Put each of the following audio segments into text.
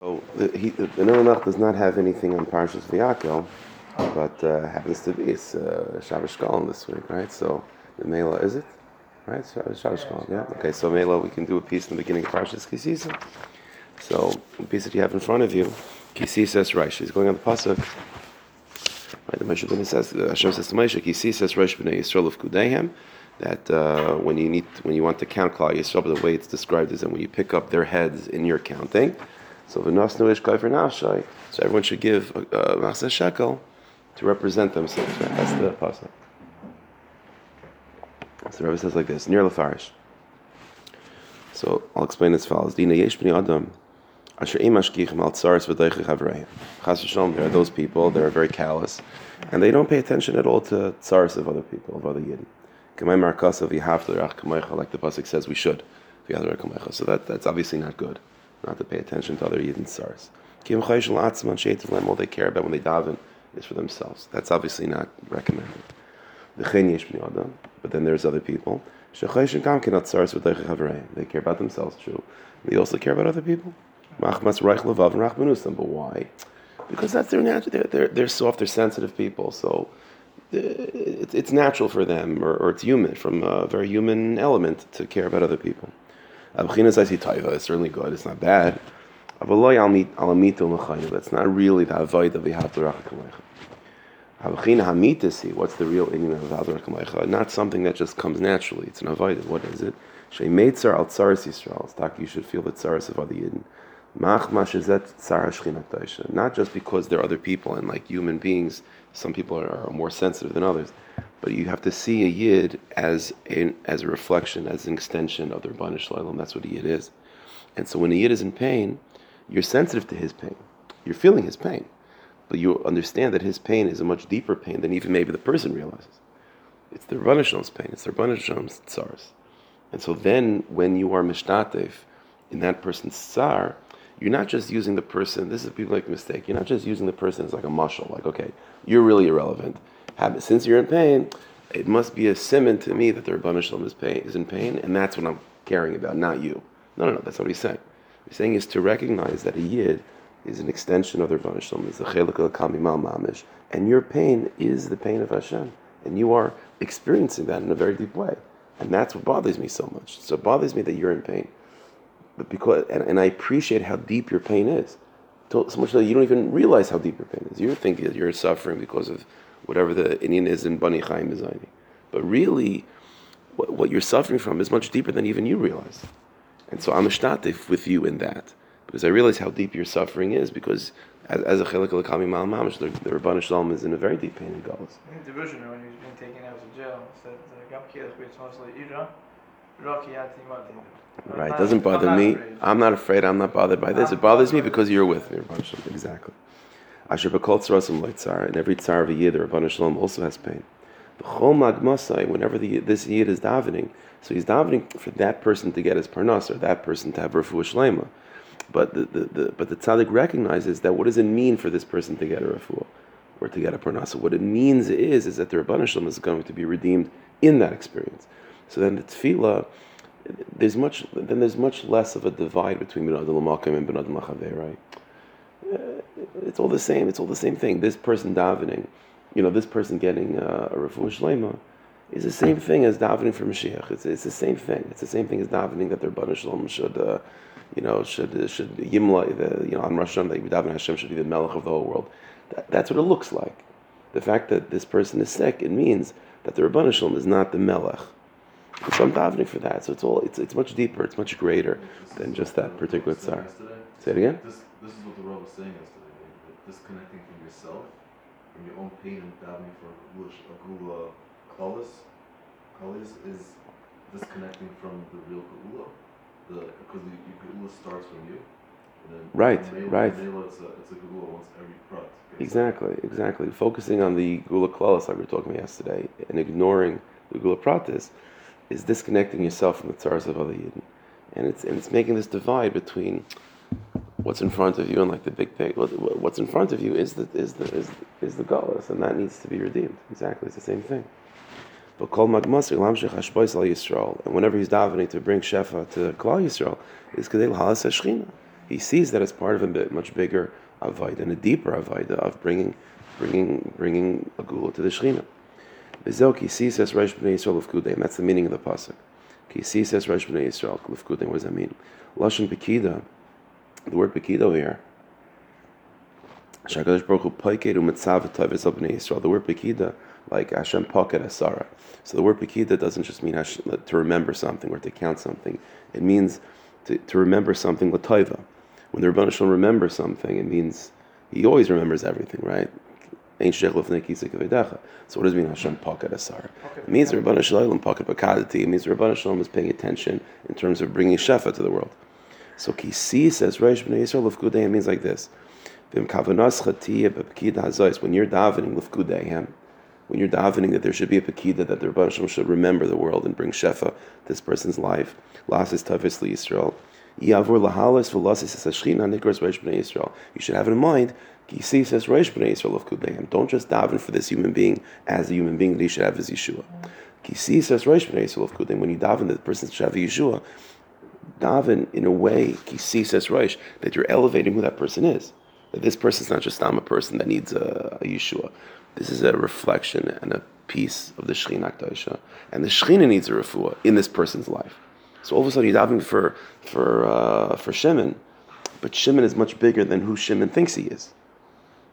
So the, he, the Noach does not have anything on Parshas Vayakhel, but uh, happens to be it's uh, Shabbos this week, right? So the Mela is it, right? Shabbos Shekalim, yeah. Okay, so Mela, we can do a piece in the beginning of Parshas Kisisa. So the piece that you have in front of you, Kisisa Reish. He's going on the pasuk. Right, the Moshe says, uh, Hashem says to Moshe, Kisisa Reish B'nei Yisrael of Kudehem. That uh, when you need, when you want to count Klal Yisrael, the way it's described is that when you pick up their heads in your counting. So v'nosnu ish for nafshay. So everyone should give a uh, shekel to represent themselves. Right? That's the pasuk. So the Rebbe says like this: near lefarish. So I'll explain as follows: Dina yesh b'nei adam. There are those people that are very callous, and they don't pay attention at all to tzaris of other people, of other yidden. K'may markas of yihavta like the pasuk says we should. So that, that's obviously not good not to pay attention to other Yidden stars. All they care about when they daven is for themselves. That's obviously not recommended. But then there's other people. They care about themselves, true. They also care about other people. But why? Because that's their natural. They're, they're, they're soft, they're sensitive people. So uh, it's natural for them, or, or it's human, from a very human element to care about other people. It's certainly good. It's not bad. That's not really the avoid of the Hamita what's the real meaning of Havdurach Not something that just comes naturally. It's an avoid. What is it? Sheimetzar al tzaris Yisrael. It's you should feel the tzaris of other Yidden. Not just because there are other people and like human beings, some people are, more sensitive than others but you have to see a yid as a, as a reflection, as an extension of the Rabbanu Shalom. That's what a yid is. And so when a yid is in pain, you're sensitive to his pain. You're feeling his pain. But you understand that his pain is a much deeper pain than even maybe the person realizes. It's the Rabbanu Shalom's pain. It's the Rabbanu Shalom's tsars. And so then when you are mishtatev in that person's tsar, you're not just using the person, this is people make a mistake, you're not just using the person as like a muscle, like, okay, you're really irrelevant since you're in pain, it must be a simon to me that the Rabban Shalom is, pain, is in pain, and that's what I'm caring about, not you. No, no, no, that's what he's saying. He's saying is to recognize that a yid is an extension of the Rabban Shalom, is the chelik of kamimal mamish, and your pain is the pain of Hashem, and you are experiencing that in a very deep way, and that's what bothers me so much. So it bothers me that you're in pain, but because and, and I appreciate how deep your pain is, so much that you don't even realize how deep your pain is. You're thinking that you're suffering because of whatever the Indian is in Bani Chaim Mizayni. But really, what, what, you're suffering from is much deeper than even you realize. And so I'm ashtatif with you in that. Because I realize how deep your suffering is, because as, as a chelik al mal mamish, the, the Rabban Shalom is in a very deep pain in Galus. In division, when he's been taken out of jail, said the mostly Ira, Right, it doesn't bother me. I'm not afraid. I'm not bothered by this. It bothers me because you're with me, Exactly. Asher b'kol tzarasim leitzar, and every tzar of a yid, the Rabban Shalom also has pain. The chol magmasai, whenever the, this yid is davening, so he's davening for that person to get his parnas, or that person to have refuah shlema. But the, the, the, but the tzaddik recognizes that what does it mean for this person to get a refuah, or to get a parnasa? What it means is, is that the Rabban Shalom is going to be redeemed in that experience. So then the tefillah, there's much, then there's much less of a divide between Benad Lamakim and Benad Machaveh, right? it's all the same. It's all the same thing. This person davening, you know, this person getting uh, a refuah shlema is the same thing as davening for Mashiach. It's, it's the same thing. It's the same thing as davening that their Bana Shalom should, uh, you know, should should Yimla, the, you know, on Rosh Hashanah, that davening Hashem should be the Melech of the whole world. That, that's what it looks like. The fact that this person is sick, it means that the Rabban Shalom is not the Melech. So I'm davening for that. So it's all it's, it's much deeper, it's much greater than just that particular tzar. Say it again. This, this is what the Rav was saying yesterday disconnecting from yourself, from your own pain and davening for a gula kalis. Kalis is disconnecting from the real gula, because the, gula starts from you. right, right. it's, a, it's a once every prat. Exactly, exactly. Focusing on the gula klaus like we were talking about yesterday, and ignoring the gula pratis, is disconnecting yourself from the tsars of other yidden, and it's and it's making this divide between what's in front of you and like the big pig. What's in front of you is the is the is, is the galus, and that needs to be redeemed. Exactly, it's the same thing. But kol magmasir lamshich hashbois al Yisrael, and whenever he's davening to bring shefa to Klal Yisrael, is kadei halas hashchina. He sees that as part of a bit much bigger avoid and a deeper avoid of bringing, bringing, bringing a gula to the Shechina. Sees as Reish Bnei Yisrael and that's the meaning of the pasuk. Ki sees as Reish Bnei Yisrael of What does that mean? Lashon Pekida, the word Pekida here. Shakadosh Baruch Hu Paikedu Mitzav Tavis Bnei Yisrael. The word Pekida like Hashem Pocket Asara. So the word Pekida doesn't just mean Hashem, to remember something or to count something. It means to, to remember something Lataiva. When the Rebbeinu Shalom remembers something, it means he always remembers everything, right? So what does it mean Hashem Pocket Asara? It means Rebbeinu Shalom Pocket Bakadati. It means Rebbeinu Shalom is paying attention in terms of bringing Shefa to the world. So Kisi says Reish Bnei Yisrael of Kudei means like this. When you're davening with Kudei, when you're davening that there should be a pekida, that the Rebbe should remember the world and bring shefa this person's life. Lasis tavis Yisrael. Yavur v'lasis nikras reish b'nei Yisrael. You should have in mind, Kisi says reish b'nei Yisrael of kudeim. Don't just daven for this human being as a human being that he should have as Yeshua. Says reish b'nei Yisrael of kudeim. When you daven that the person should have a Yeshua, daven in a way, Kisi says reish, that you're elevating who that person is. That this person is not just I'm a person that needs a, a Yeshua this is a reflection and a piece of the Shechina Akdaisha. And the Shechina needs a refuah in this person's life. So all of a sudden having for, for, uh, for Shimon, but Shimon is much bigger than who Shimon thinks he is.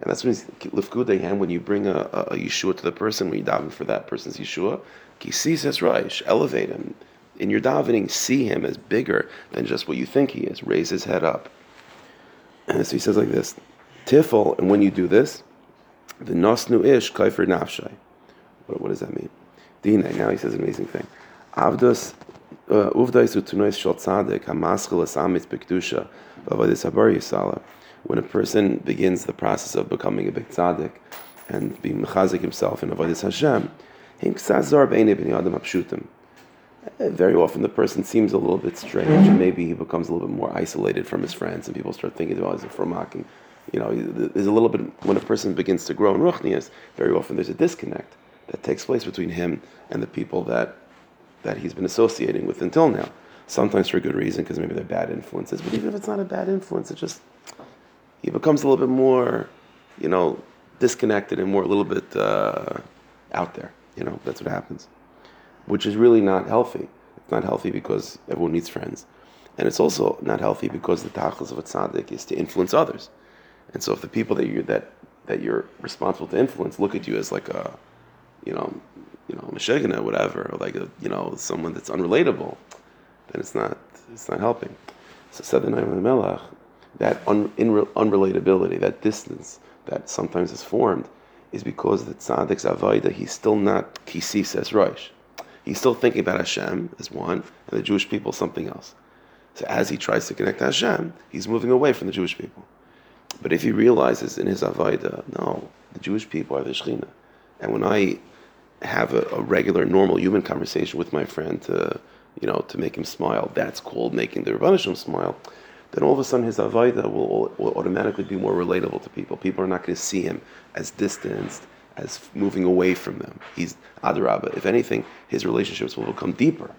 And that's when lifkudei when you bring a, a, a Yeshua to the person, when you daven for that person's Yeshua, kisi says Raish, elevate him. In your davening, see him as bigger than just what you think he is. Raise his head up. And so he says like this, Tifel, and when you do this, the nosnu ish kaifer nafshay. What, what does that mean? Dine. Now he says an amazing thing. Avdos uh. When a person begins the process of becoming a big tzaddik and being mechazik himself in avodas Hashem. Uh, very often the person seems a little bit strange, and maybe he becomes a little bit more isolated from his friends, and people start thinking, oh, he's a fromak, and you know, there's a little bit when a person begins to grow in ruchnias. Very often, there's a disconnect that takes place between him and the people that that he's been associating with until now. Sometimes for good reason, because maybe they're bad influences. But even if it's not a bad influence, it just he becomes a little bit more, you know, disconnected and more a little bit uh, out there. You know, that's what happens, which is really not healthy. It's not healthy because everyone needs friends, and it's also not healthy because the tachlis of a tzaddik is to influence others. And so if the people that you that that you're responsible to influence look at you as like a, you know, you know, meshegana, whatever, or like a, you know, someone that's unrelatable, then it's not it's not helping. So said the Noam Elimelech, that un, unrelatability, that distance that sometimes is formed, is because the tzaddik's avodah, he's still not kisi says Rosh. He's still thinking about Hashem as one, and the Jewish people something else. So as he tries to connect to Hashem, he's moving away from the Jewish people. But if he realizes in his Avaida, no, the Jewish people are the Shechina. And when I have a, a, regular, normal human conversation with my friend to, you know, to make him smile, that's called making the Rabbanishim smile, then all of a sudden his Avaida will, will automatically be more relatable to people. People are not going to see him as distanced, as moving away from them. He's Adarabba. If anything, his relationships will become deeper.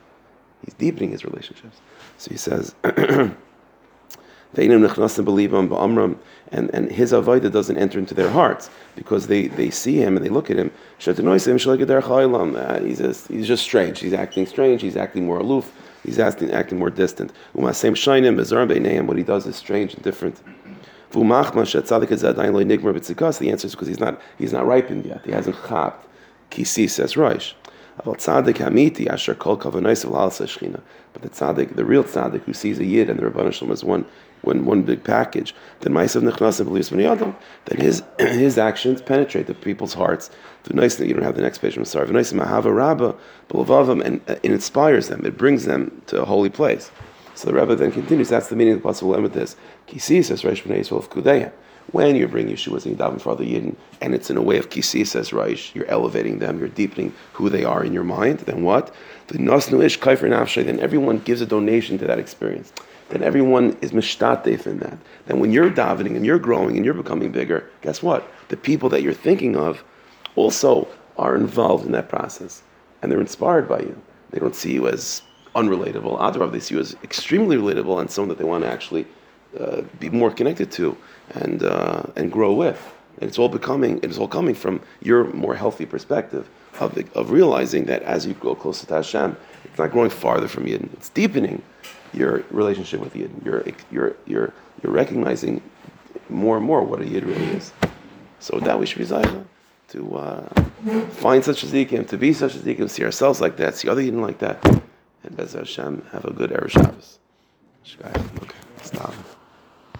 He's deepening his relationships. So he says, and, and his avodah doesn't enter into their hearts because they, they see him and they look at him. Uh, he's just, he's just strange. He's acting strange. He's acting more aloof. He's acting, acting more distant. What he does is strange and different. The answer is because he's not, he's not ripened yet. He hasn't chapped. Kisi says Rosh. But the tzaddik, the real tzaddik who sees a yid and the Rabban Shalom as one when one big package, then Ma'asav Nechnasim believes his his actions penetrate the people's hearts. You don't have the next page. I'm sorry. And uh, it inspires them. It brings them to a holy place. So the Rebbe then continues. That's the meaning of the possible with this. Kisi says Reish Bnei Yisrael Kudeya. When you bring Yeshua and daven for the Yidden, and it's in a way of kisi says Reish, you're elevating them, you're deepening who they are in your mind. Then what? The nasnu ish kaifer nafshay. Then everyone gives a donation to that experience then everyone is mishtatef in that. Then when you're davening and you're growing and you're becoming bigger, guess what? The people that you're thinking of also are involved in that process. And they're inspired by you. They don't see you as unrelatable. Otherwise, they see you as extremely relatable and someone that they want to actually uh, be more connected to and uh, and grow with. And it's all becoming, it's all coming from your more healthy perspective of, the, of realizing that as you grow closer to Hashem, it's not growing farther from Yidden. It's deepening your relationship with Yidden. You're, you're, you're, you're recognizing more and more what a Yid really is. So that we should be zayda to uh, find such a zikim, to be such a zikim, see ourselves like that, see other Yidden like that. And Bez Hashem, have a good Erev Shabbos. Okay, stop.